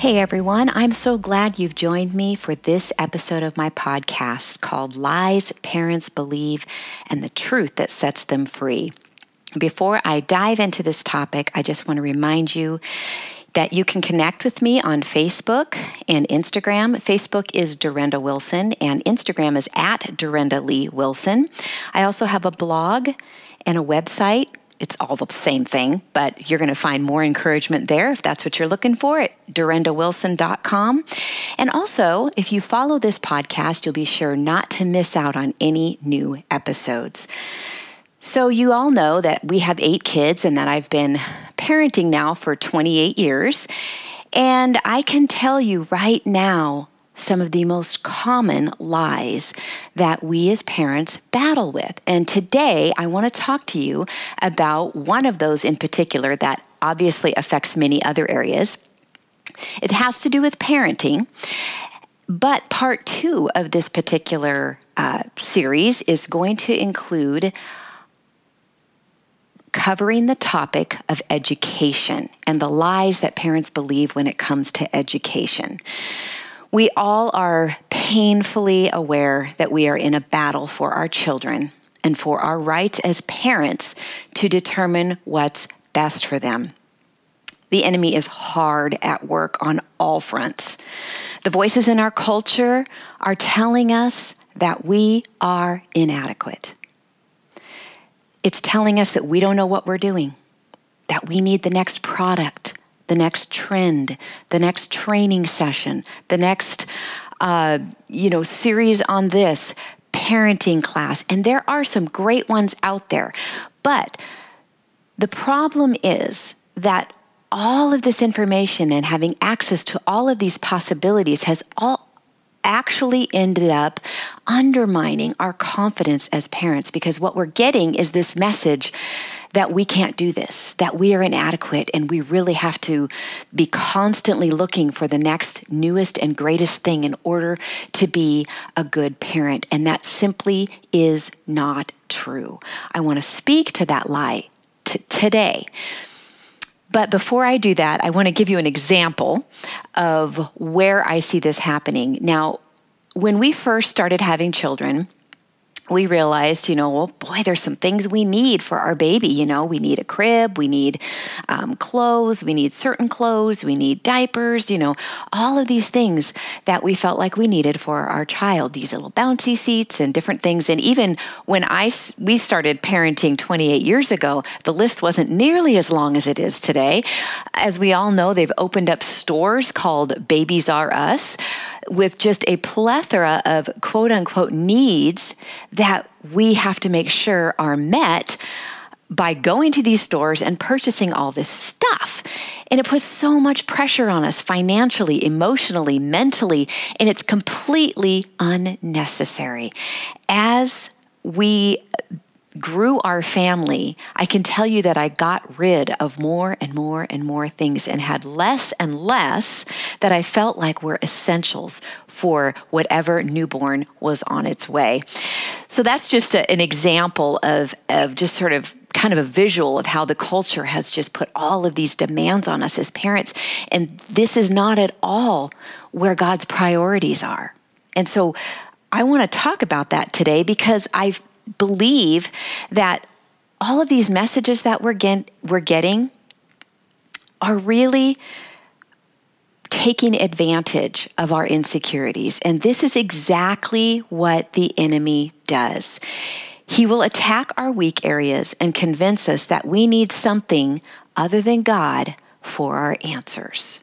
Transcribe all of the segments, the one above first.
Hey everyone, I'm so glad you've joined me for this episode of my podcast called Lies Parents Believe and the Truth That Sets Them Free. Before I dive into this topic, I just want to remind you that you can connect with me on Facebook and Instagram. Facebook is Durenda Wilson and Instagram is at Durenda Lee Wilson. I also have a blog and a website it's all the same thing, but you're going to find more encouragement there if that's what you're looking for at durendawilson.com. And also, if you follow this podcast, you'll be sure not to miss out on any new episodes. So, you all know that we have eight kids and that I've been parenting now for 28 years. And I can tell you right now, some of the most common lies that we as parents battle with. And today I want to talk to you about one of those in particular that obviously affects many other areas. It has to do with parenting. But part two of this particular uh, series is going to include covering the topic of education and the lies that parents believe when it comes to education. We all are painfully aware that we are in a battle for our children and for our rights as parents to determine what's best for them. The enemy is hard at work on all fronts. The voices in our culture are telling us that we are inadequate. It's telling us that we don't know what we're doing, that we need the next product, the next trend, the next training session, the next uh, you know series on this parenting class, and there are some great ones out there. But the problem is that all of this information and having access to all of these possibilities has all actually ended up undermining our confidence as parents because what we're getting is this message that we can't do this, that we are inadequate, and we really have to be constantly looking for the next newest and greatest thing in order to be a good parent. And that simply is not true. I want to speak to that lie t- today. But before I do that, I want to give you an example of where I see this happening. Now, when we first started having children, we realized, you know, well, boy, there's some things we need for our baby. You know, we need a crib, we need um, clothes, we need certain clothes, we need diapers, you know, all of these things that we felt like we needed for our child, these little bouncy seats and different things. And even when I, we started parenting 28 years ago, the list wasn't nearly as long as it is today. As we all know, they've opened up stores called Babies R Us with just a plethora of quote unquote needs that we have to make sure are met by going to these stores and purchasing all this stuff. And it puts so much pressure on us financially, emotionally, mentally, and it's completely unnecessary. As we grew our family, I can tell you that I got rid of more and more and more things and had less and less that I felt like were essentials for whatever newborn was on its way. So that's just a, an example of, of just sort of kind of a visual of how the culture has just put all of these demands on us as parents. And this is not at all where God's priorities are. And so I want to talk about that today because I've believe that all of these messages that we're, get, we're getting are really taking advantage of our insecurities. And this is exactly what the enemy does. He will attack our weak areas and convince us that we need something other than God for our answers.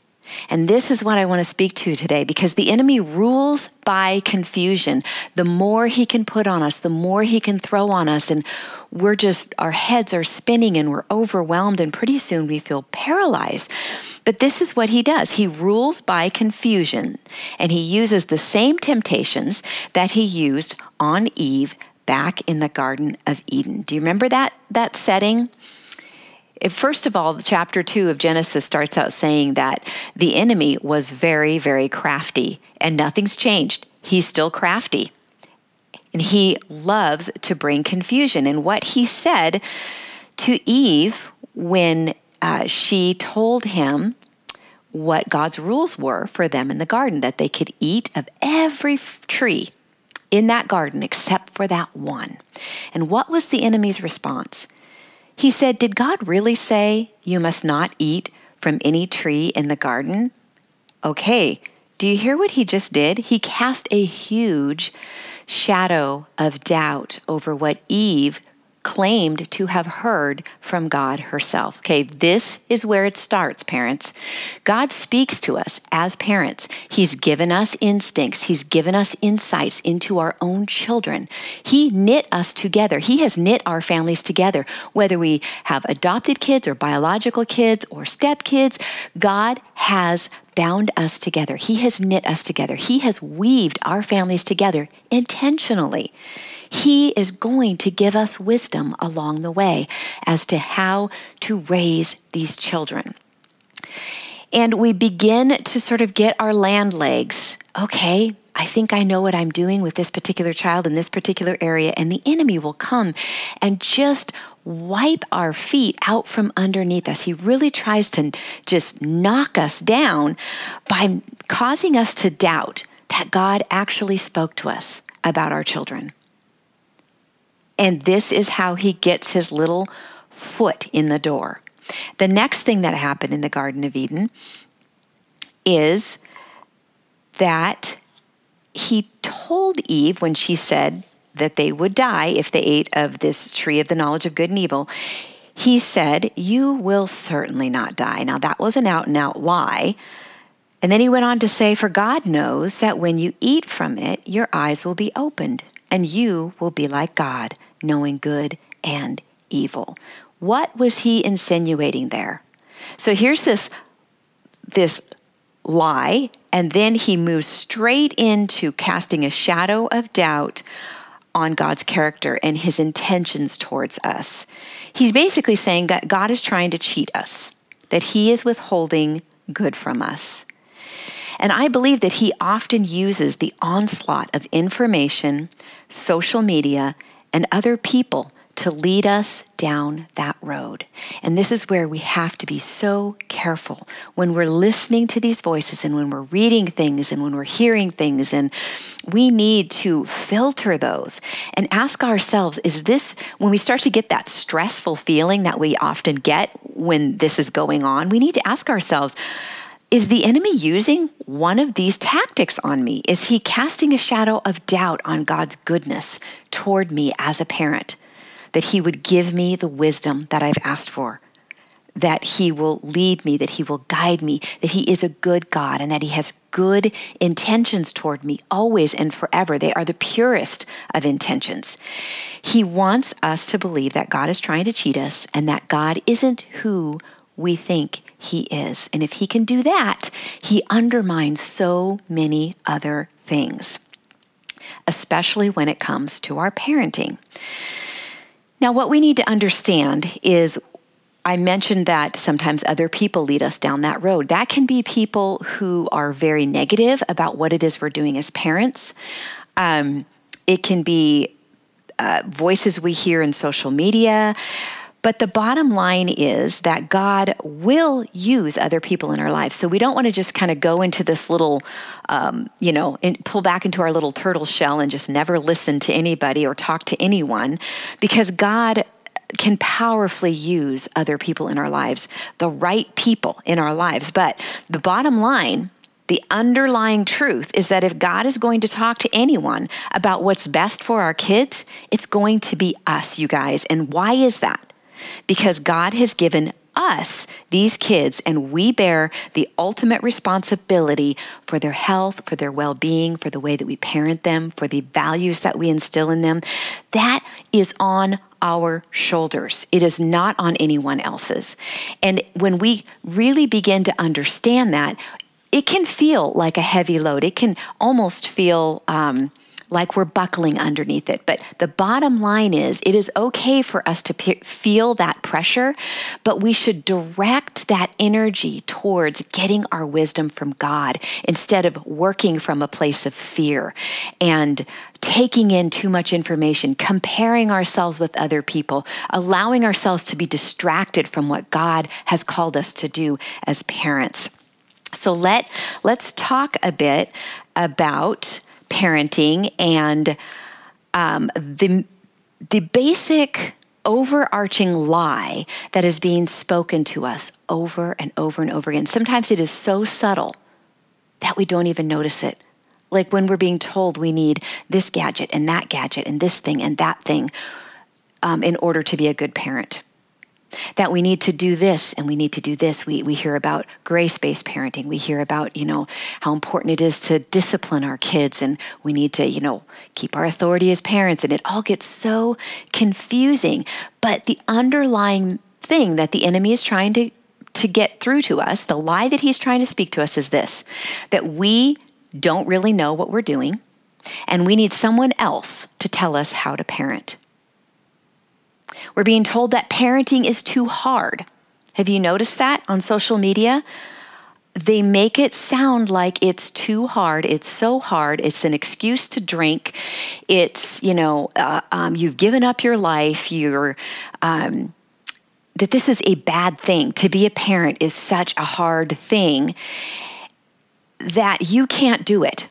And this is what I want to speak to today because the enemy rules by confusion. The more he can put on us, the more he can throw on us. And we're just, our heads are spinning and we're overwhelmed. And pretty soon we feel paralyzed. But this is what he does he rules by confusion. And he uses the same temptations that he used on Eve back in the Garden of Eden. Do you remember that, that setting? First of all, chapter two of Genesis starts out saying that the enemy was very, very crafty, and nothing's changed. He's still crafty. And he loves to bring confusion. And what he said to Eve when uh, she told him what God's rules were for them in the garden that they could eat of every tree in that garden except for that one. And what was the enemy's response? He said, Did God really say you must not eat from any tree in the garden? Okay, do you hear what he just did? He cast a huge shadow of doubt over what Eve claimed to have heard from God herself. Okay, this is where it starts, parents. God speaks to us as parents. He's given us instincts, He's given us insights into our own children. He knit us together. He has knit our families together, whether we have adopted kids or biological kids or step kids. God has bound us together. He has knit us together. He has weaved our families together intentionally. He is going to give us wisdom along the way as to how to raise these children. And we begin to sort of get our land legs. Okay, I think I know what I'm doing with this particular child in this particular area, and the enemy will come and just wipe our feet out from underneath us. He really tries to just knock us down by causing us to doubt that God actually spoke to us about our children. And this is how he gets his little foot in the door. The next thing that happened in the Garden of Eden is that he told Eve when she said that they would die if they ate of this tree of the knowledge of good and evil, he said, You will certainly not die. Now, that was an out and out lie. And then he went on to say, For God knows that when you eat from it, your eyes will be opened, and you will be like God, knowing good and evil. What was he insinuating there? So here's this this lie and then he moves straight into casting a shadow of doubt on God's character and his intentions towards us. He's basically saying that God is trying to cheat us, that he is withholding good from us. And I believe that he often uses the onslaught of information, social media, and other people to lead us down that road. And this is where we have to be so careful when we're listening to these voices and when we're reading things and when we're hearing things. And we need to filter those and ask ourselves is this, when we start to get that stressful feeling that we often get when this is going on, we need to ask ourselves, is the enemy using one of these tactics on me? Is he casting a shadow of doubt on God's goodness toward me as a parent? That he would give me the wisdom that I've asked for, that he will lead me, that he will guide me, that he is a good God, and that he has good intentions toward me always and forever. They are the purest of intentions. He wants us to believe that God is trying to cheat us and that God isn't who we think he is. And if he can do that, he undermines so many other things, especially when it comes to our parenting. Now, what we need to understand is I mentioned that sometimes other people lead us down that road. That can be people who are very negative about what it is we're doing as parents. Um, it can be uh, voices we hear in social media. But the bottom line is that God will use other people in our lives. So we don't want to just kind of go into this little, um, you know, in, pull back into our little turtle shell and just never listen to anybody or talk to anyone because God can powerfully use other people in our lives, the right people in our lives. But the bottom line, the underlying truth is that if God is going to talk to anyone about what's best for our kids, it's going to be us, you guys. And why is that? Because God has given us these kids, and we bear the ultimate responsibility for their health, for their well being, for the way that we parent them, for the values that we instill in them. That is on our shoulders. It is not on anyone else's. And when we really begin to understand that, it can feel like a heavy load. It can almost feel, um, like we're buckling underneath it. But the bottom line is it is okay for us to pe- feel that pressure, but we should direct that energy towards getting our wisdom from God instead of working from a place of fear and taking in too much information, comparing ourselves with other people, allowing ourselves to be distracted from what God has called us to do as parents. So let let's talk a bit about parenting and um, the the basic overarching lie that is being spoken to us over and over and over again. Sometimes it is so subtle that we don't even notice it. Like when we're being told we need this gadget and that gadget and this thing and that thing um, in order to be a good parent that we need to do this and we need to do this. We, we hear about grace based parenting. We hear about, you know, how important it is to discipline our kids and we need to, you know, keep our authority as parents. And it all gets so confusing. But the underlying thing that the enemy is trying to, to get through to us, the lie that he's trying to speak to us is this that we don't really know what we're doing and we need someone else to tell us how to parent. We're being told that parenting is too hard. Have you noticed that on social media? They make it sound like it's too hard. It's so hard. It's an excuse to drink. It's, you know, uh, um, you've given up your life. You're, um, that this is a bad thing. To be a parent is such a hard thing that you can't do it.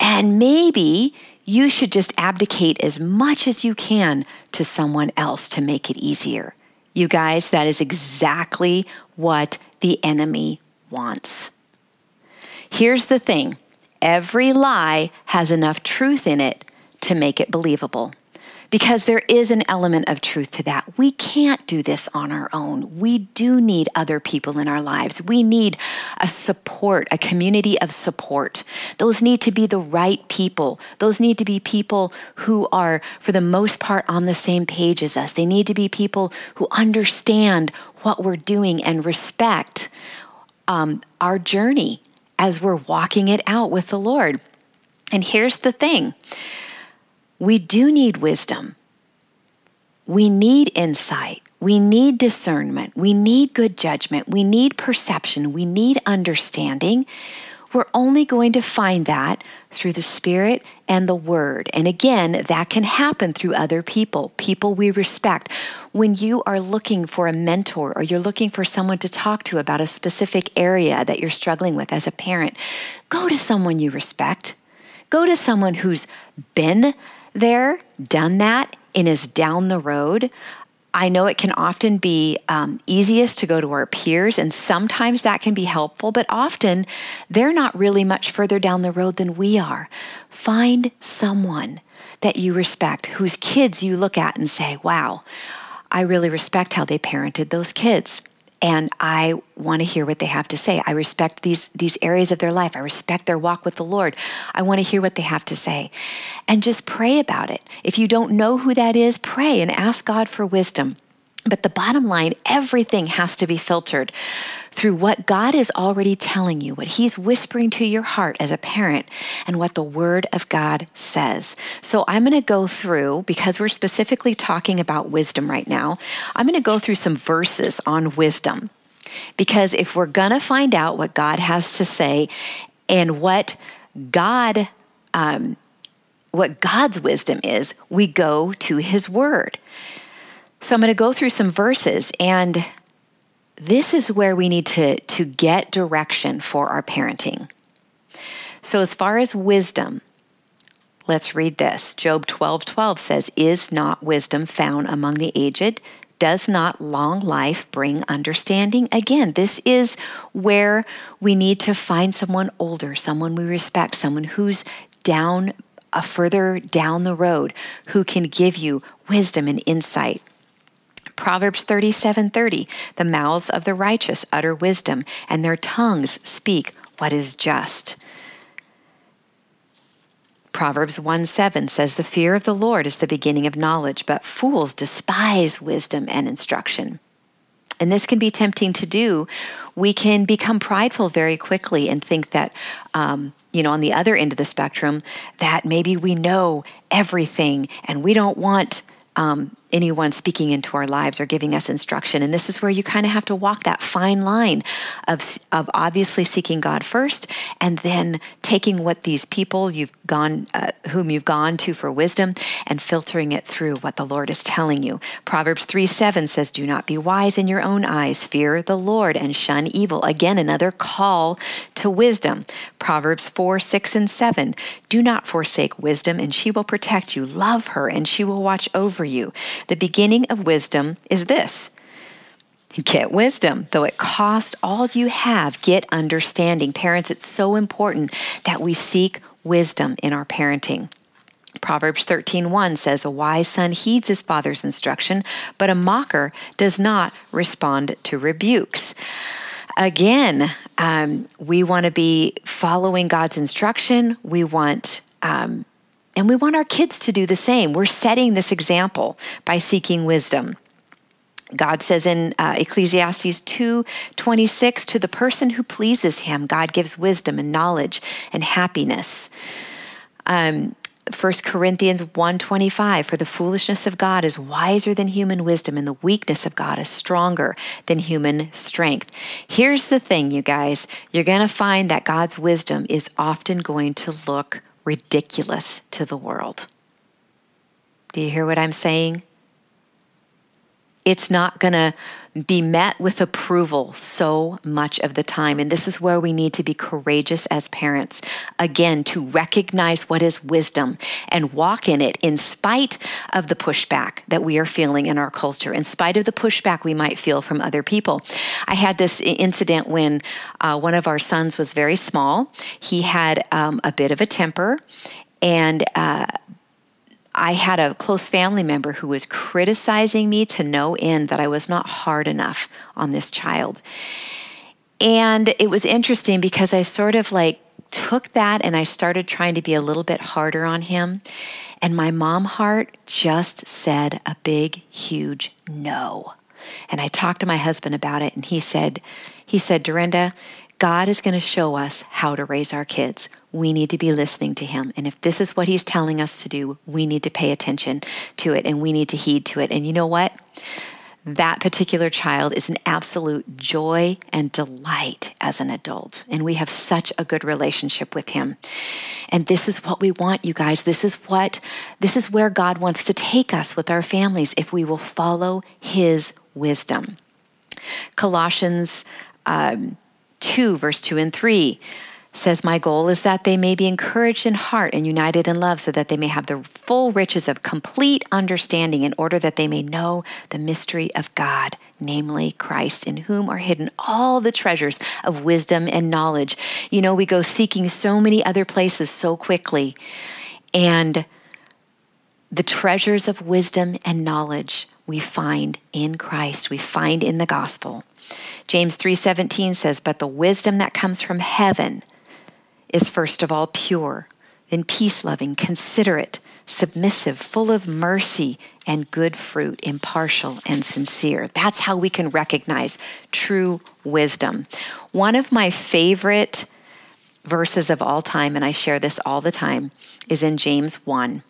And maybe you should just abdicate as much as you can to someone else to make it easier. You guys, that is exactly what the enemy wants. Here's the thing every lie has enough truth in it to make it believable because there is an element of truth to that. We can't do this on our own. We do need other people in our lives. We need a support, a community of support. Those need to be the right people. Those need to be people who are, for the most part, on the same page as us. They need to be people who understand what we're doing and respect um, our journey as we're walking it out with the Lord. And here's the thing we do need wisdom. We need insight. We need discernment. We need good judgment. We need perception. We need understanding. We're only going to find that through the Spirit and the Word. And again, that can happen through other people, people we respect. When you are looking for a mentor or you're looking for someone to talk to about a specific area that you're struggling with as a parent, go to someone you respect. Go to someone who's been there, done that, and is down the road. I know it can often be um, easiest to go to our peers, and sometimes that can be helpful, but often they're not really much further down the road than we are. Find someone that you respect, whose kids you look at and say, wow, I really respect how they parented those kids and I want to hear what they have to say. I respect these these areas of their life. I respect their walk with the Lord. I want to hear what they have to say. And just pray about it. If you don't know who that is, pray and ask God for wisdom. But the bottom line, everything has to be filtered through what God is already telling you, what He's whispering to your heart as a parent, and what the Word of God says. So I'm going to go through, because we're specifically talking about wisdom right now, I'm going to go through some verses on wisdom. Because if we're going to find out what God has to say and what God, um, what God's wisdom is, we go to His Word. So I'm going to go through some verses and this is where we need to, to get direction for our parenting. So, as far as wisdom, let's read this. Job 12 12 says, Is not wisdom found among the aged? Does not long life bring understanding? Again, this is where we need to find someone older, someone we respect, someone who's down a further down the road who can give you wisdom and insight. Proverbs 37 30, the mouths of the righteous utter wisdom, and their tongues speak what is just. Proverbs 1 7 says, The fear of the Lord is the beginning of knowledge, but fools despise wisdom and instruction. And this can be tempting to do. We can become prideful very quickly and think that, um, you know, on the other end of the spectrum, that maybe we know everything and we don't want um, anyone speaking into our lives or giving us instruction. And this is where you kind of have to walk that fine line of, of obviously seeking God first and then taking what these people you've gone, uh, whom you've gone to for wisdom and filtering it through what the Lord is telling you. Proverbs 3 7 says, Do not be wise in your own eyes, fear the Lord and shun evil. Again, another call to wisdom. Proverbs 4 6 and 7, Do not forsake wisdom, and she will protect you. Love her, and she will watch over you. The beginning of wisdom is this Get wisdom. Though it cost all you have, get understanding. Parents, it's so important that we seek wisdom in our parenting. Proverbs 13:1 says a wise son heeds his father's instruction, but a mocker does not respond to rebukes. Again, um, we want to be following God's instruction. We want um, and we want our kids to do the same. We're setting this example by seeking wisdom. God says in uh, Ecclesiastes 2:26 to the person who pleases him God gives wisdom and knowledge and happiness. Um, 1 Corinthians 1:25 for the foolishness of God is wiser than human wisdom and the weakness of God is stronger than human strength. Here's the thing you guys, you're going to find that God's wisdom is often going to look ridiculous to the world. Do you hear what I'm saying? It's not going to be met with approval so much of the time. And this is where we need to be courageous as parents. Again, to recognize what is wisdom and walk in it in spite of the pushback that we are feeling in our culture, in spite of the pushback we might feel from other people. I had this incident when uh, one of our sons was very small. He had um, a bit of a temper. And uh, I had a close family member who was criticizing me to no end that I was not hard enough on this child. And it was interesting because I sort of like took that and I started trying to be a little bit harder on him. And my mom heart just said a big, huge no. And I talked to my husband about it and he said, he said, Durenda, God is going to show us how to raise our kids. We need to be listening to Him. And if this is what He's telling us to do, we need to pay attention to it and we need to heed to it. And you know what? That particular child is an absolute joy and delight as an adult. And we have such a good relationship with Him. And this is what we want, you guys. This is what, this is where God wants to take us with our families if we will follow His wisdom. Colossians um, 2, verse 2 and 3 says, My goal is that they may be encouraged in heart and united in love, so that they may have the full riches of complete understanding, in order that they may know the mystery of God, namely Christ, in whom are hidden all the treasures of wisdom and knowledge. You know, we go seeking so many other places so quickly, and the treasures of wisdom and knowledge we find in Christ, we find in the gospel. James 3:17 says, "But the wisdom that comes from heaven is first of all pure, then peace-loving, considerate, submissive, full of mercy and good fruit, impartial and sincere." That's how we can recognize true wisdom. One of my favorite verses of all time, and I share this all the time, is in James 1.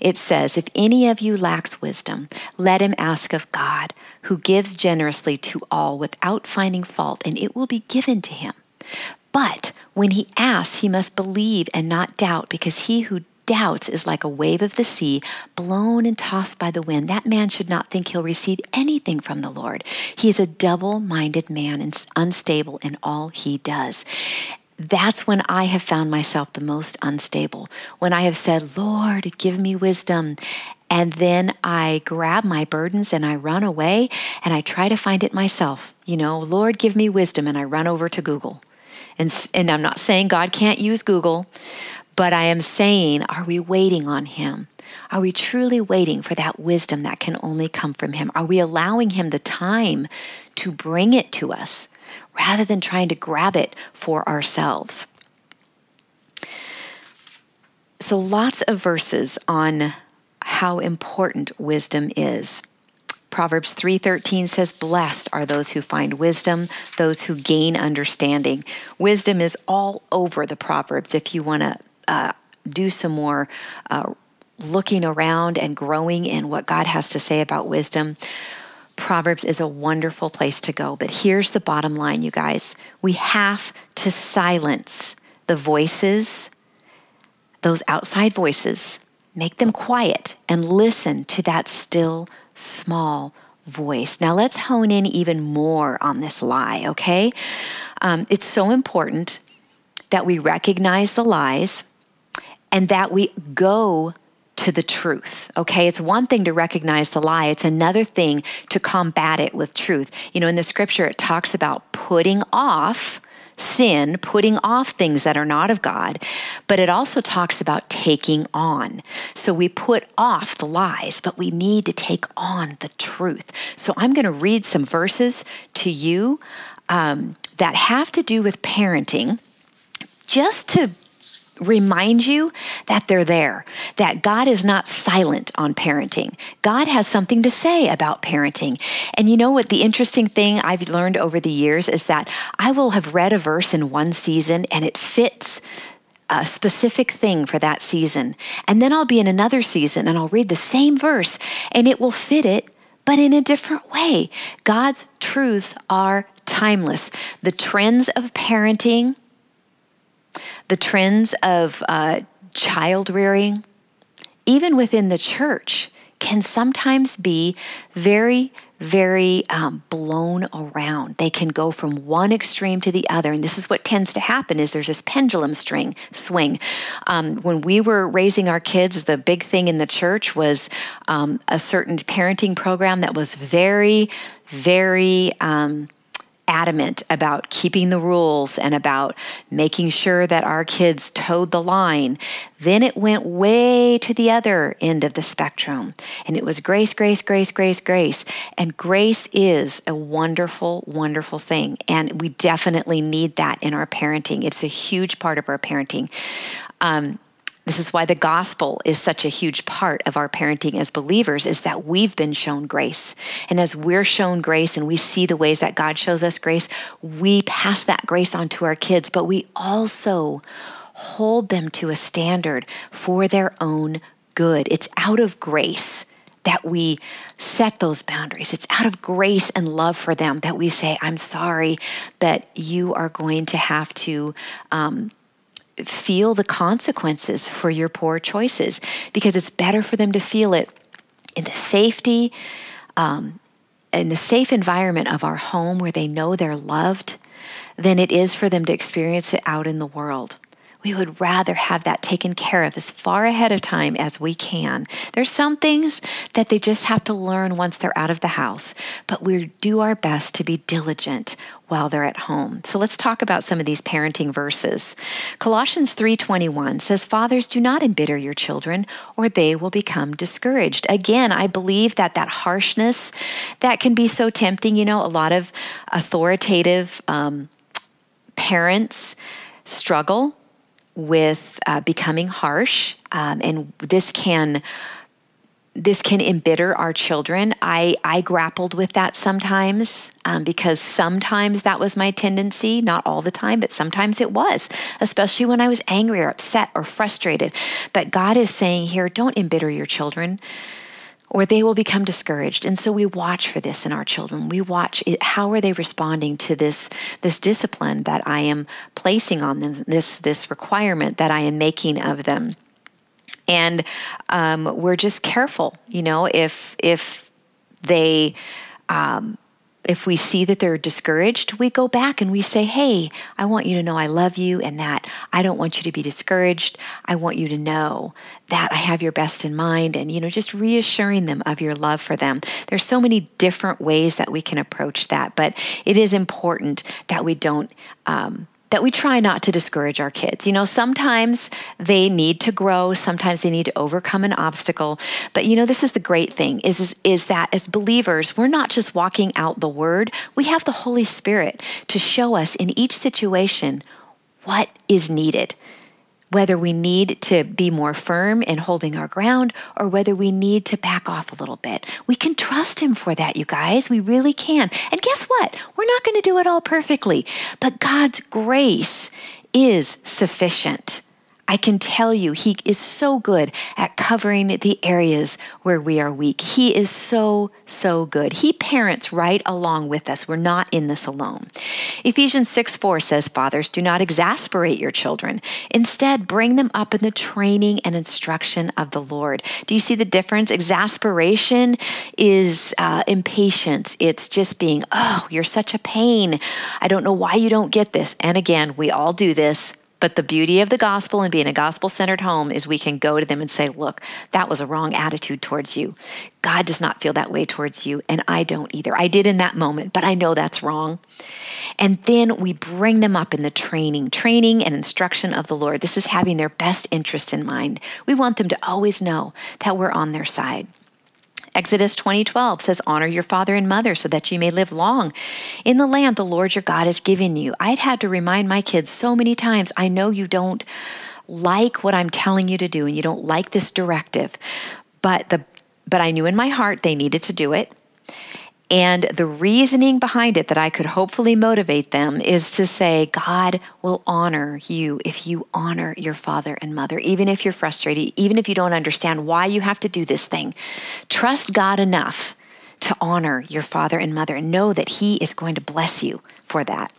It says, If any of you lacks wisdom, let him ask of God, who gives generously to all without finding fault, and it will be given to him. But when he asks, he must believe and not doubt, because he who doubts is like a wave of the sea, blown and tossed by the wind. That man should not think he'll receive anything from the Lord. He is a double minded man and unstable in all he does that's when I have found myself the most unstable. When I have said, Lord, give me wisdom. And then I grab my burdens and I run away and I try to find it myself. You know, Lord, give me wisdom. And I run over to Google. And, and I'm not saying God can't use Google, but I am saying, are we waiting on Him? Are we truly waiting for that wisdom that can only come from Him? Are we allowing Him the time to bring it to us? Rather than trying to grab it for ourselves. So, lots of verses on how important wisdom is. Proverbs 3:13 says blessed are those who find wisdom, those who gain understanding. Wisdom is all over the proverbs if you want to uh, do some more uh, looking around and growing in what God has to say about wisdom, Proverbs is a wonderful place to go. But here's the bottom line, you guys we have to silence the voices, those outside voices, make them quiet and listen to that still small voice. Now, let's hone in even more on this lie, okay? Um, it's so important that we recognize the lies and that we go to the truth. Okay, it's one thing to recognize the lie, it's another thing to combat it with truth. You know, in the scripture, it talks about putting off sin, putting off things that are not of God, but it also talks about taking on. So we put off the lies, but we need to take on the truth. So I'm going to read some verses to you um, that have to do with parenting just to remind you that they're there, that God is not silent on parenting. God has something to say about parenting. And you know what? The interesting thing I've learned over the years is that I will have read a verse in one season and it fits a specific thing for that season. And then I'll be in another season and I'll read the same verse and it will fit it, but in a different way. God's truths are timeless. The trends of parenting, the trends of uh, child rearing, even within the church, can sometimes be very, very um, blown around. They can go from one extreme to the other, and this is what tends to happen: is there's this pendulum string swing. Um, when we were raising our kids, the big thing in the church was um, a certain parenting program that was very, very um, adamant about keeping the rules and about making sure that our kids toed the line. Then it went way to the other end of the spectrum. And it was grace, grace, grace, grace, grace. And grace is a wonderful, wonderful thing. And we definitely need that in our parenting. It's a huge part of our parenting. Um, this is why the gospel is such a huge part of our parenting as believers is that we've been shown grace. And as we're shown grace and we see the ways that God shows us grace, we pass that grace on to our kids, but we also hold them to a standard for their own good. It's out of grace that we set those boundaries. It's out of grace and love for them that we say, I'm sorry, but you are going to have to um, feel the consequences for your poor choices because it's better for them to feel it in the safety, um, in the safe environment of our home where they know they're loved than it is for them to experience it out in the world we would rather have that taken care of as far ahead of time as we can. There's some things that they just have to learn once they're out of the house, but we do our best to be diligent while they're at home. So let's talk about some of these parenting verses. Colossians 3:21 says, "Fathers, do not embitter your children, or they will become discouraged." Again, I believe that that harshness that can be so tempting. You know, a lot of authoritative um, parents struggle with uh, becoming harsh, um, and this can this can embitter our children. I I grappled with that sometimes um, because sometimes that was my tendency, not all the time, but sometimes it was, especially when I was angry or upset or frustrated. But God is saying here, don't embitter your children or they will become discouraged. And so we watch for this in our children. We watch it, how are they responding to this this discipline that I am placing on them, this this requirement that I am making of them. And um, we're just careful, you know, if if they um, if we see that they're discouraged, we go back and we say, Hey, I want you to know I love you and that I don't want you to be discouraged. I want you to know that I have your best in mind and, you know, just reassuring them of your love for them. There's so many different ways that we can approach that, but it is important that we don't, um, that we try not to discourage our kids. You know, sometimes they need to grow, sometimes they need to overcome an obstacle. But you know, this is the great thing is, is, is that as believers, we're not just walking out the word, we have the Holy Spirit to show us in each situation what is needed whether we need to be more firm in holding our ground or whether we need to back off a little bit. We can trust Him for that, you guys. We really can. And guess what? We're not going to do it all perfectly, but God's grace is sufficient. I can tell you, He is so good at covering the areas where we are weak. He is so, so good. He parents right along with us. We're not in this alone. Ephesians 6 4 says, Fathers, do not exasperate your children. Instead, bring them up in the training and instruction of the Lord. Do you see the difference? Exasperation is uh, impatience. It's just being, oh, you're such a pain. I don't know why you don't get this. And again, we all do this but the beauty of the gospel and being a gospel centered home is we can go to them and say, Look, that was a wrong attitude towards you. God does not feel that way towards you, and I don't either. I did in that moment, but I know that's wrong. And then we bring them up in the training, training and instruction of the Lord. This is having their best interest in mind. We want them to always know that we're on their side. Exodus 20:12 says honor your father and mother so that you may live long in the land the Lord your God has given you. I'd had to remind my kids so many times, I know you don't like what I'm telling you to do and you don't like this directive, but the but I knew in my heart they needed to do it. And the reasoning behind it that I could hopefully motivate them is to say, God will honor you if you honor your father and mother, even if you're frustrated, even if you don't understand why you have to do this thing. Trust God enough to honor your father and mother and know that He is going to bless you for that.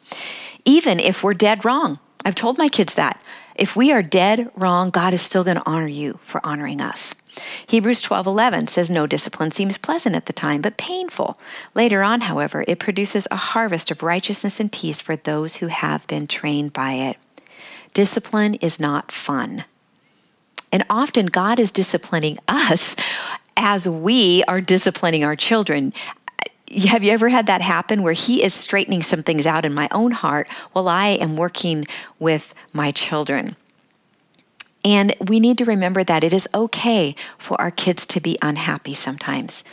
Even if we're dead wrong. I've told my kids that. If we are dead wrong, God is still going to honor you for honoring us. Hebrews 12:11 says no discipline seems pleasant at the time but painful. Later on, however, it produces a harvest of righteousness and peace for those who have been trained by it. Discipline is not fun. And often God is disciplining us as we are disciplining our children. Have you ever had that happen where he is straightening some things out in my own heart while I am working with my children? And we need to remember that it is okay for our kids to be unhappy sometimes.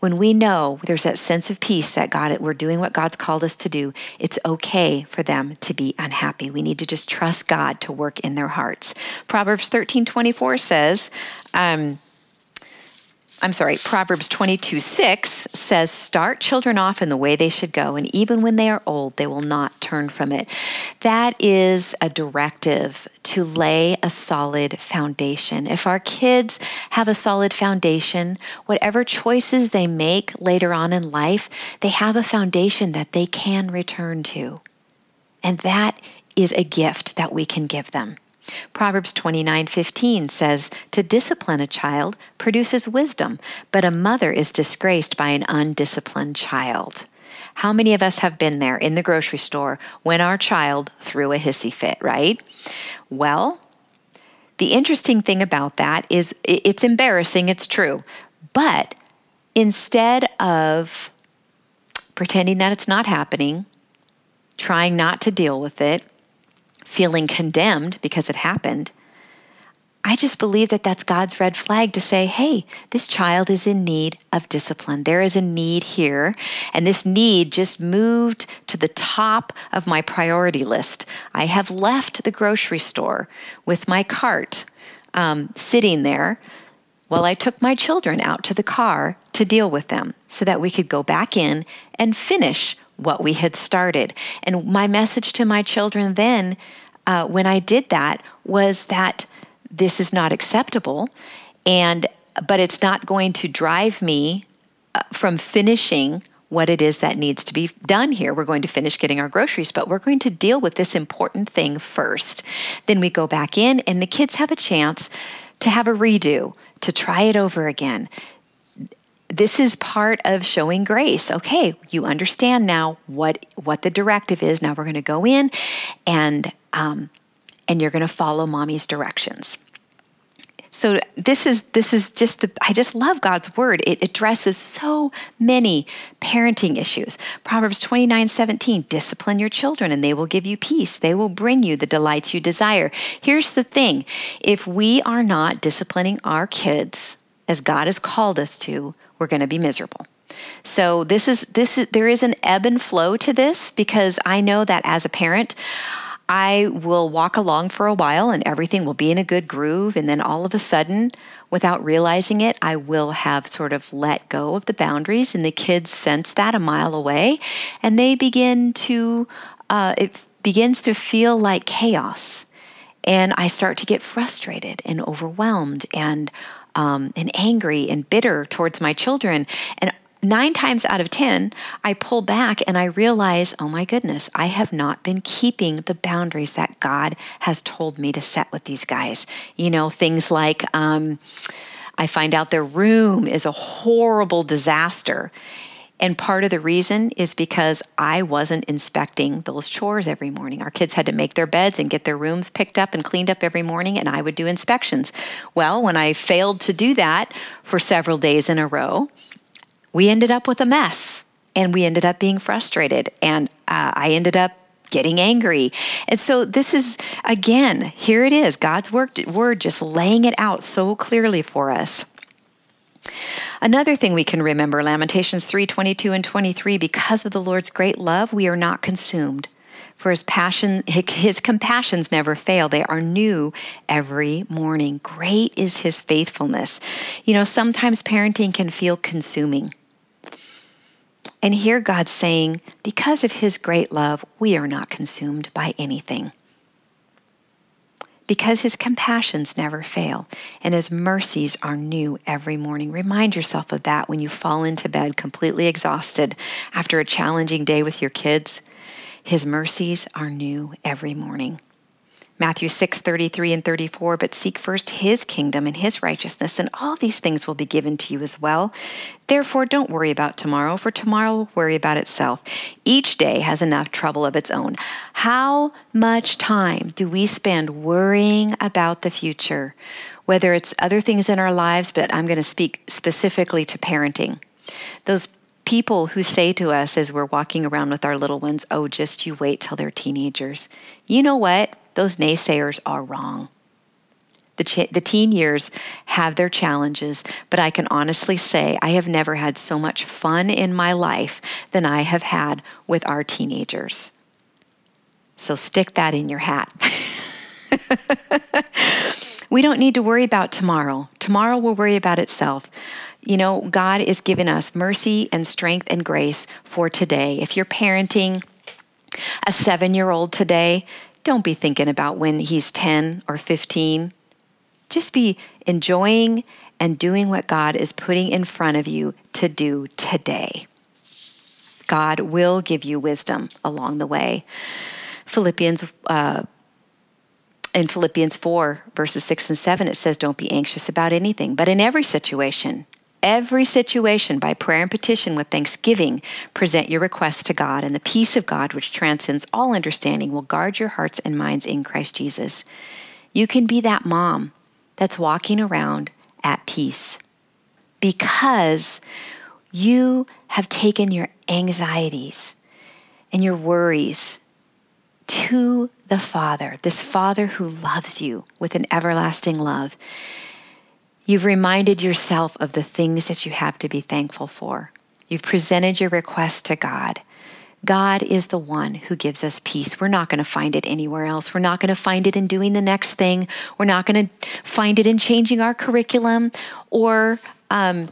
When we know there's that sense of peace that God, we're doing what God's called us to do, it's okay for them to be unhappy. We need to just trust God to work in their hearts. Proverbs 13 24 says, um, I'm sorry, Proverbs 22 6 says, Start children off in the way they should go, and even when they are old, they will not turn from it. That is a directive to lay a solid foundation. If our kids have a solid foundation, whatever choices they make later on in life, they have a foundation that they can return to. And that is a gift that we can give them. Proverbs 29:15 says, "To discipline a child produces wisdom, but a mother is disgraced by an undisciplined child." How many of us have been there in the grocery store when our child threw a hissy fit, right? Well, the interesting thing about that is it's embarrassing, it's true. But instead of pretending that it's not happening, trying not to deal with it, feeling condemned because it happened. I just believe that that's God's red flag to say, hey, this child is in need of discipline. There is a need here. And this need just moved to the top of my priority list. I have left the grocery store with my cart um, sitting there while I took my children out to the car to deal with them so that we could go back in and finish what we had started. And my message to my children then, uh, when I did that, was that this is not acceptable, and but it's not going to drive me uh, from finishing what it is that needs to be done here. We're going to finish getting our groceries, but we're going to deal with this important thing first. Then we go back in, and the kids have a chance to have a redo, to try it over again, this is part of showing grace. Okay, you understand now what what the directive is. Now we're going to go in, and um, and you're going to follow mommy's directions. So this is this is just the I just love God's word. It addresses so many parenting issues. Proverbs 29, 17, discipline your children and they will give you peace. They will bring you the delights you desire. Here's the thing. If we are not disciplining our kids as God has called us to, we're going to be miserable. So this is this is there is an ebb and flow to this because I know that as a parent I will walk along for a while and everything will be in a good groove and then all of a sudden without realizing it I will have sort of let go of the boundaries and the kids sense that a mile away and they begin to uh, it begins to feel like chaos And I start to get frustrated and overwhelmed and um, and angry and bitter towards my children. And nine times out of 10, I pull back and I realize, oh my goodness, I have not been keeping the boundaries that God has told me to set with these guys. You know, things like um, I find out their room is a horrible disaster. And part of the reason is because I wasn't inspecting those chores every morning. Our kids had to make their beds and get their rooms picked up and cleaned up every morning, and I would do inspections. Well, when I failed to do that for several days in a row, we ended up with a mess and we ended up being frustrated. And uh, I ended up getting angry. And so this is again, here it is, God's word, word just laying it out so clearly for us. Another thing we can remember, Lamentations 3 22 and 23, because of the Lord's great love, we are not consumed. For his passion, his compassions never fail. They are new every morning. Great is his faithfulness. You know, sometimes parenting can feel consuming. And here God's saying, because of his great love, we are not consumed by anything. Because his compassions never fail and his mercies are new every morning. Remind yourself of that when you fall into bed completely exhausted after a challenging day with your kids. His mercies are new every morning. Matthew 6, 33 and 34, but seek first his kingdom and his righteousness, and all these things will be given to you as well. Therefore, don't worry about tomorrow, for tomorrow will worry about itself. Each day has enough trouble of its own. How much time do we spend worrying about the future? Whether it's other things in our lives, but I'm going to speak specifically to parenting. Those people who say to us as we're walking around with our little ones, oh, just you wait till they're teenagers. You know what? Those naysayers are wrong. The, ch- the teen years have their challenges, but I can honestly say I have never had so much fun in my life than I have had with our teenagers. So stick that in your hat. we don't need to worry about tomorrow. Tomorrow will worry about itself. You know, God is giving us mercy and strength and grace for today. If you're parenting a seven year old today, don't be thinking about when he's 10 or 15. Just be enjoying and doing what God is putting in front of you to do today. God will give you wisdom along the way. Philippians uh, in Philippians 4, verses 6 and 7, it says, Don't be anxious about anything, but in every situation, every situation by prayer and petition with thanksgiving present your requests to God and the peace of God which transcends all understanding will guard your hearts and minds in Christ Jesus. You can be that mom that's walking around at peace because you have taken your anxieties and your worries to the Father, this Father who loves you with an everlasting love. You've reminded yourself of the things that you have to be thankful for. You've presented your request to God. God is the one who gives us peace. We're not going to find it anywhere else. We're not going to find it in doing the next thing. We're not going to find it in changing our curriculum or um,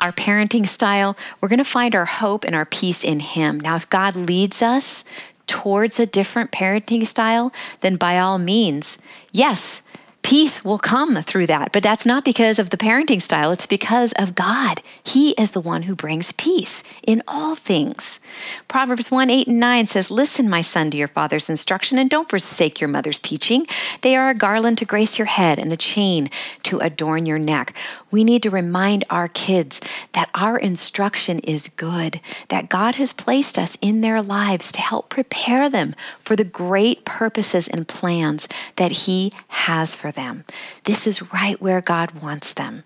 our parenting style. We're going to find our hope and our peace in Him. Now, if God leads us towards a different parenting style, then by all means, yes, peace will come through that. But that's not because of the parenting style, it's because of God. He is the one who brings peace in all things. Proverbs 1 8 and 9 says, Listen, my son, to your father's instruction, and don't forsake your mother's teaching. They are a garland to grace your head and a chain to adorn your neck. We need to remind our kids that our instruction is good, that God has placed us in their lives to help prepare them for the great purposes and plans that He has for them. This is right where God wants them.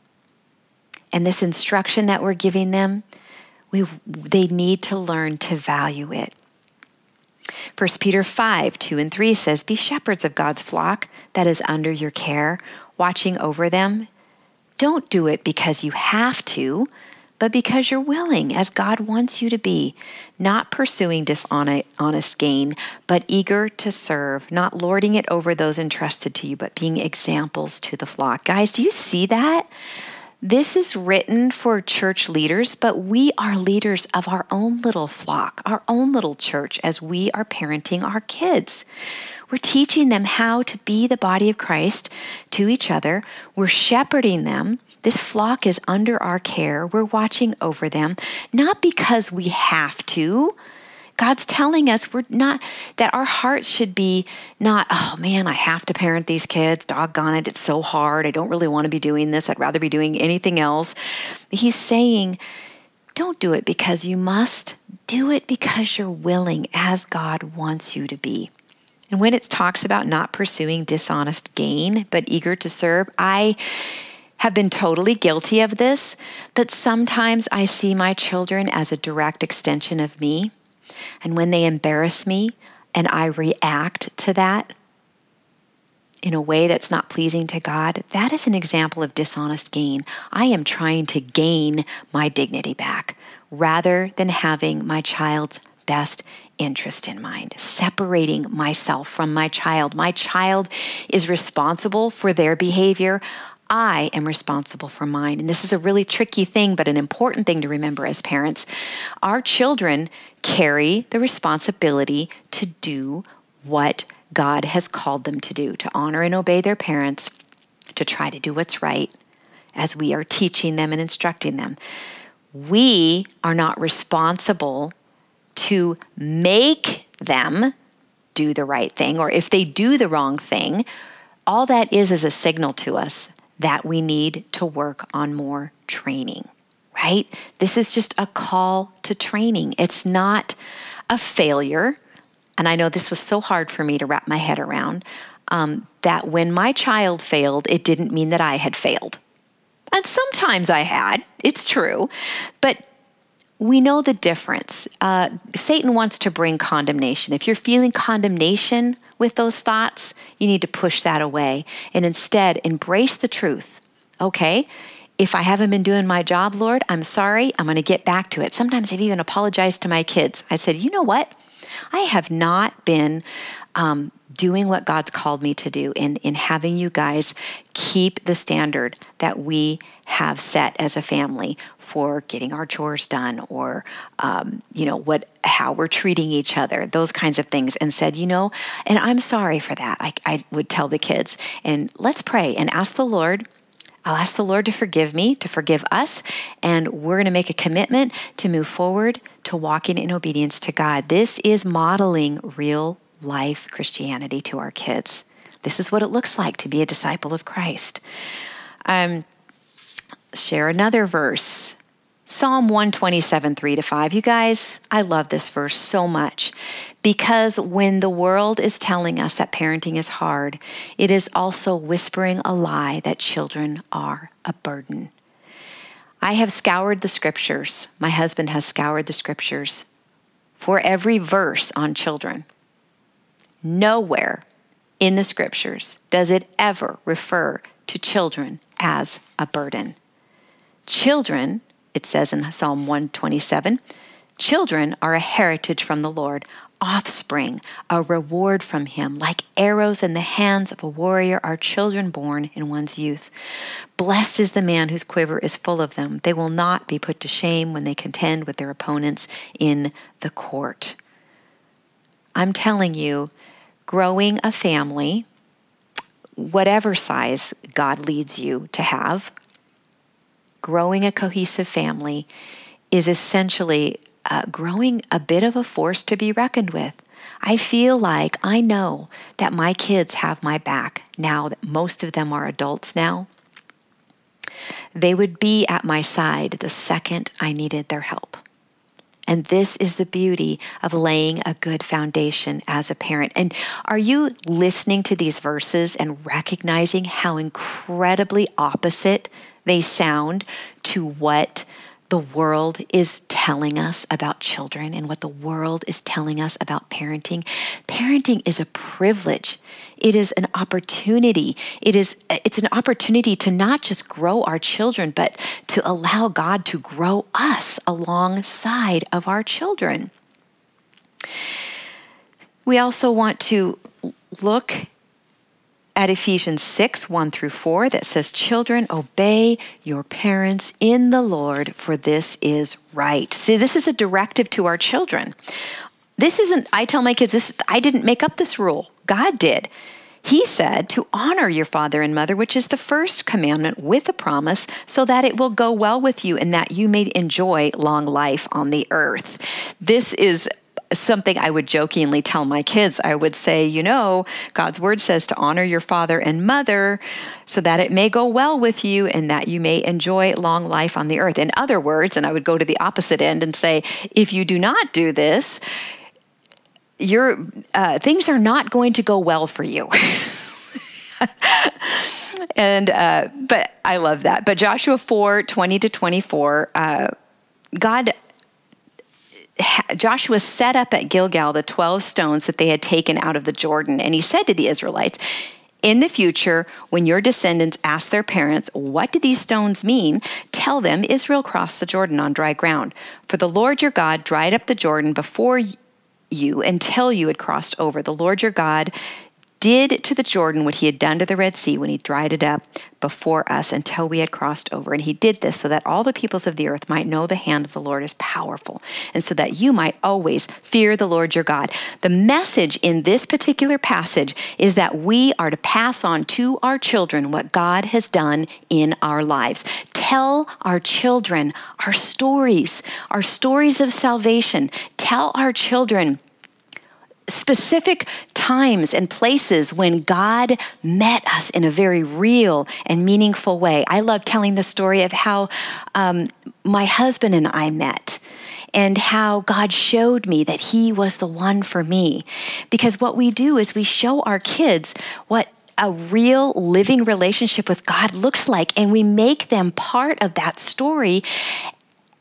And this instruction that we're giving them, we, they need to learn to value it. 1 Peter 5 2 and 3 says, Be shepherds of God's flock that is under your care, watching over them don't do it because you have to, but because you're willing, as God wants you to be, not pursuing dishonest gain, but eager to serve, not lording it over those entrusted to you, but being examples to the flock. Guys, do you see that? This is written for church leaders, but we are leaders of our own little flock, our own little church, as we are parenting our kids. We're teaching them how to be the body of Christ to each other. We're shepherding them. This flock is under our care. We're watching over them, not because we have to, God's telling us we're not, that our hearts should be not, oh man, I have to parent these kids. Doggone it. It's so hard. I don't really want to be doing this. I'd rather be doing anything else. He's saying, don't do it because you must. Do it because you're willing as God wants you to be. And when it talks about not pursuing dishonest gain, but eager to serve, I have been totally guilty of this, but sometimes I see my children as a direct extension of me. And when they embarrass me and I react to that in a way that's not pleasing to God, that is an example of dishonest gain. I am trying to gain my dignity back rather than having my child's best interest in mind, separating myself from my child. My child is responsible for their behavior. I am responsible for mine. And this is a really tricky thing, but an important thing to remember as parents. Our children carry the responsibility to do what God has called them to do, to honor and obey their parents, to try to do what's right as we are teaching them and instructing them. We are not responsible to make them do the right thing, or if they do the wrong thing, all that is is a signal to us that we need to work on more training, right? This is just a call to training. It's not a failure. And I know this was so hard for me to wrap my head around um, that when my child failed, it didn't mean that I had failed. And sometimes I had, it's true. But we know the difference. Uh, Satan wants to bring condemnation. If you're feeling condemnation with those thoughts, you need to push that away and instead embrace the truth. Okay, if I haven't been doing my job, Lord, I'm sorry. I'm going to get back to it. Sometimes I've even apologized to my kids. I said, you know what? I have not been um, doing what God's called me to do in, in having you guys keep the standard that we have set as a family for getting our chores done or um, you know what how we're treating each other those kinds of things and said you know and i'm sorry for that I, I would tell the kids and let's pray and ask the lord I'll ask the Lord to forgive me, to forgive us, and we're going to make a commitment to move forward to walking in obedience to God. This is modeling real life Christianity to our kids. This is what it looks like to be a disciple of Christ. Um, share another verse. Psalm 127, 3 to 5. You guys, I love this verse so much because when the world is telling us that parenting is hard, it is also whispering a lie that children are a burden. I have scoured the scriptures. My husband has scoured the scriptures for every verse on children. Nowhere in the scriptures does it ever refer to children as a burden. Children, it says in Psalm 127, children are a heritage from the Lord, offspring, a reward from him. Like arrows in the hands of a warrior are children born in one's youth. Blessed is the man whose quiver is full of them. They will not be put to shame when they contend with their opponents in the court. I'm telling you, growing a family, whatever size God leads you to have, growing a cohesive family is essentially uh, growing a bit of a force to be reckoned with. I feel like I know that my kids have my back now that most of them are adults now. They would be at my side the second I needed their help. And this is the beauty of laying a good foundation as a parent. And are you listening to these verses and recognizing how incredibly opposite they sound to what the world is telling us about children and what the world is telling us about parenting. Parenting is a privilege. It is an opportunity. It is it's an opportunity to not just grow our children, but to allow God to grow us alongside of our children. We also want to look at Ephesians 6 1 through 4 that says, Children, obey your parents in the Lord, for this is right. See, this is a directive to our children. This isn't, I tell my kids, this, I didn't make up this rule. God did. He said to honor your father and mother, which is the first commandment with a promise, so that it will go well with you and that you may enjoy long life on the earth. This is something I would jokingly tell my kids. I would say, you know, God's word says to honor your father and mother so that it may go well with you and that you may enjoy long life on the earth. In other words, and I would go to the opposite end and say, if you do not do this, your uh, things are not going to go well for you. and uh, but I love that. But Joshua 4, 20 to 24, uh, God Joshua set up at Gilgal the 12 stones that they had taken out of the Jordan, and he said to the Israelites, in the future, when your descendants ask their parents, What do these stones mean? tell them Israel crossed the Jordan on dry ground. For the Lord your God dried up the Jordan before you until you had crossed over. The Lord your God did to the Jordan what he had done to the Red Sea when he dried it up before us until we had crossed over. And he did this so that all the peoples of the earth might know the hand of the Lord is powerful, and so that you might always fear the Lord your God. The message in this particular passage is that we are to pass on to our children what God has done in our lives. Tell our children our stories, our stories of salvation. Tell our children specific times and places when God met us in a very real and meaningful way. I love telling the story of how um, my husband and I met and how God showed me that He was the one for me. Because what we do is we show our kids what a real living relationship with God looks like, and we make them part of that story.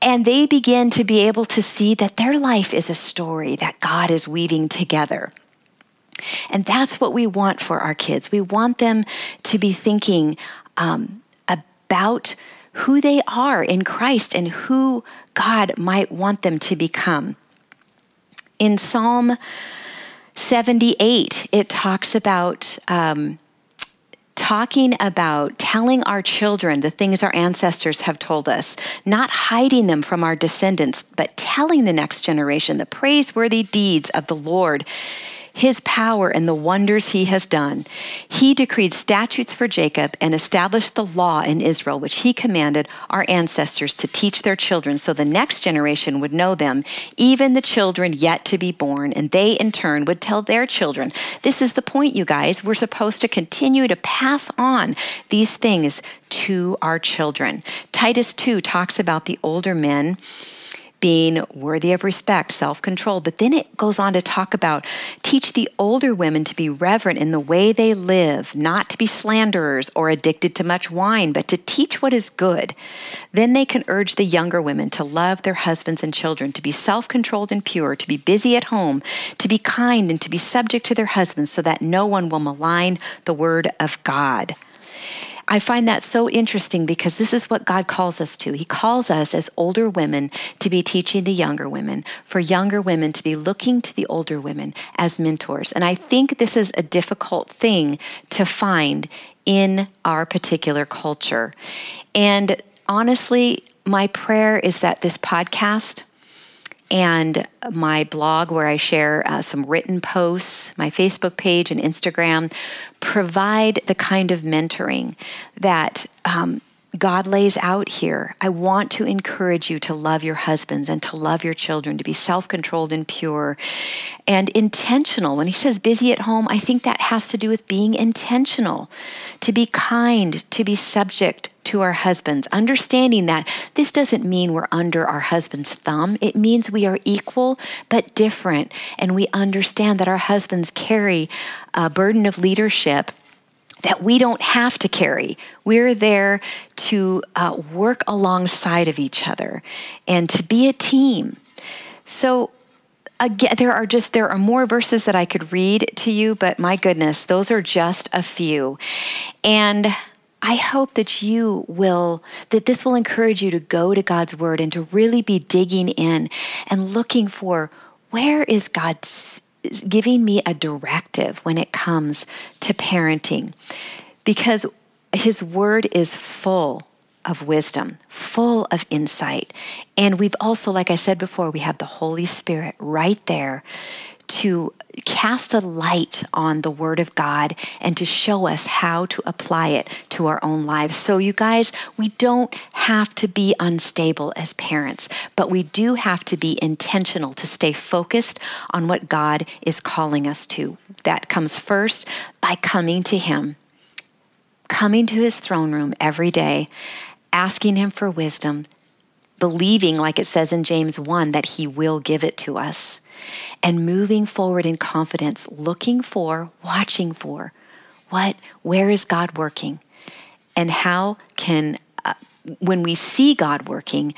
And they begin to be able to see that their life is a story that God is weaving together. And that's what we want for our kids. We want them to be thinking um, about who they are in Christ and who God might want them to become. In Psalm 78, it talks about um, talking about telling our children the things our ancestors have told us, not hiding them from our descendants, but telling the next generation the praiseworthy deeds of the Lord his power and the wonders he has done. He decreed statutes for Jacob and established the law in Israel, which he commanded our ancestors to teach their children so the next generation would know them, even the children yet to be born, and they in turn would tell their children. This is the point, you guys. We're supposed to continue to pass on these things to our children. Titus 2 talks about the older men being worthy of respect, self control. But then it goes on to talk about teach the older women to be reverent in the way they live, not to be slanderers or addicted to much wine, but to teach what is good. Then they can urge the younger women to love their husbands and children, to be self controlled and pure, to be busy at home, to be kind, and to be subject to their husbands so that no one will malign the word of God. I find that so interesting because this is what God calls us to. He calls us as older women to be teaching the younger women, for younger women to be looking to the older women as mentors. And I think this is a difficult thing to find in our particular culture. And honestly, my prayer is that this podcast and my blog where I share uh, some written posts, my Facebook page and Instagram provide the kind of mentoring that um, God lays out here. I want to encourage you to love your husbands and to love your children, to be self controlled and pure and intentional. When he says busy at home, I think that has to do with being intentional, to be kind, to be subject to our husbands, understanding that this doesn't mean we're under our husband's thumb. It means we are equal but different. And we understand that our husbands carry a burden of leadership that we don't have to carry. We're there to uh, work alongside of each other and to be a team. So, again, there are just there are more verses that I could read to you, but my goodness, those are just a few. And I hope that you will, that this will encourage you to go to God's word and to really be digging in and looking for where is God giving me a directive when it comes to parenting because his word is full of wisdom, full of insight. And we've also, like I said before, we have the Holy Spirit right there to cast a light on the Word of God and to show us how to apply it to our own lives. So, you guys, we don't have to be unstable as parents, but we do have to be intentional to stay focused on what God is calling us to. That comes first by coming to Him, coming to His throne room every day, asking Him for wisdom, believing, like it says in James 1, that He will give it to us and moving forward in confidence, looking for, watching for what, where is God working? And how can, uh, when we see God working,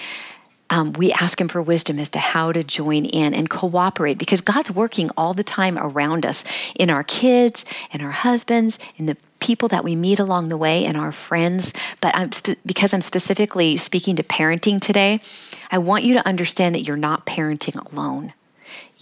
um, we ask Him for wisdom as to how to join in and cooperate because God's working all the time around us in our kids, in our husbands, in the people that we meet along the way, and our friends. But I'm spe- because I'm specifically speaking to parenting today, I want you to understand that you're not parenting alone.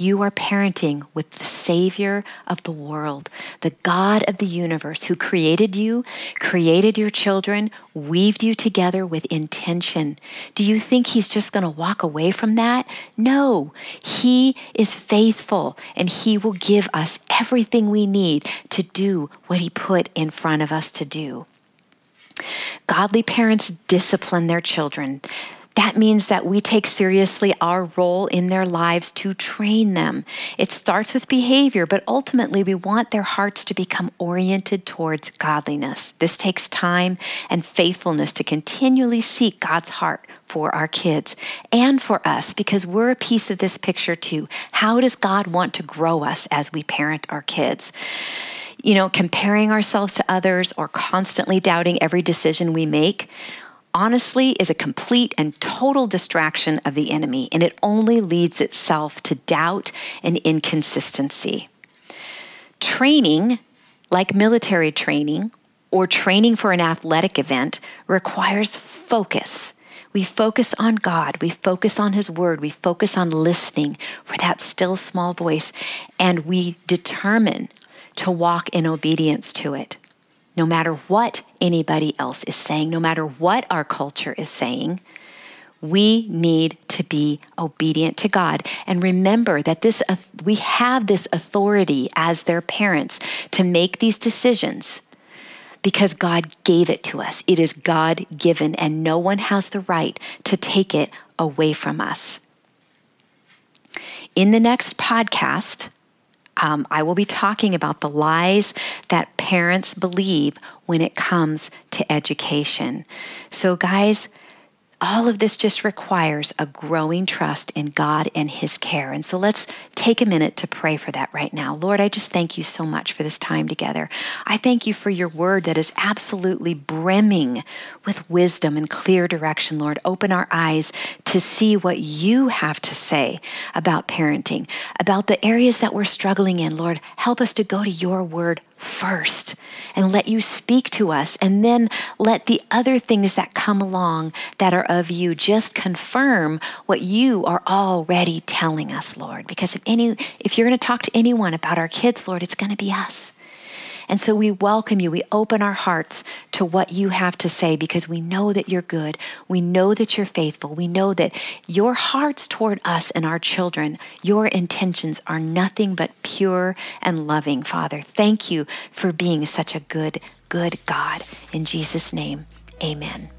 You are parenting with the Savior of the world, the God of the universe who created you, created your children, weaved you together with intention. Do you think He's just going to walk away from that? No, He is faithful and He will give us everything we need to do what He put in front of us to do. Godly parents discipline their children. That means that we take seriously our role in their lives to train them. It starts with behavior, but ultimately we want their hearts to become oriented towards godliness. This takes time and faithfulness to continually seek God's heart for our kids and for us because we're a piece of this picture too. How does God want to grow us as we parent our kids? You know, comparing ourselves to others or constantly doubting every decision we make honestly is a complete and total distraction of the enemy, and it only leads itself to doubt and inconsistency. Training, like military training or training for an athletic event, requires focus. We focus on God, we focus on His Word, we focus on listening for that still small voice, and we determine to walk in obedience to it no matter what anybody else is saying, no matter what our culture is saying, we need to be obedient to God and remember that this we have this authority as their parents to make these decisions because God gave it to us. It is God given and no one has the right to take it away from us. In the next podcast, um, I will be talking about the lies that parents believe when it comes to education. So, guys, all of this just requires a growing trust in God and His care. And so let's take a minute to pray for that right now. Lord, I just thank you so much for this time together. I thank you for your word that is absolutely brimming with wisdom and clear direction, Lord. Open our eyes to see what you have to say about parenting, about the areas that we're struggling in. Lord, help us to go to your word first and let you speak to us and then let the other things that come along that are of you just confirm what you are already telling us lord. Because if any if you're going to talk to anyone about our kids lord it's going to be us and so we welcome you. We open our hearts to what you have to say because we know that you're good. We know that you're faithful. We know that your hearts toward us and our children, your intentions are nothing but pure and loving, Father. Thank you for being such a good, good God. In Jesus' name, amen.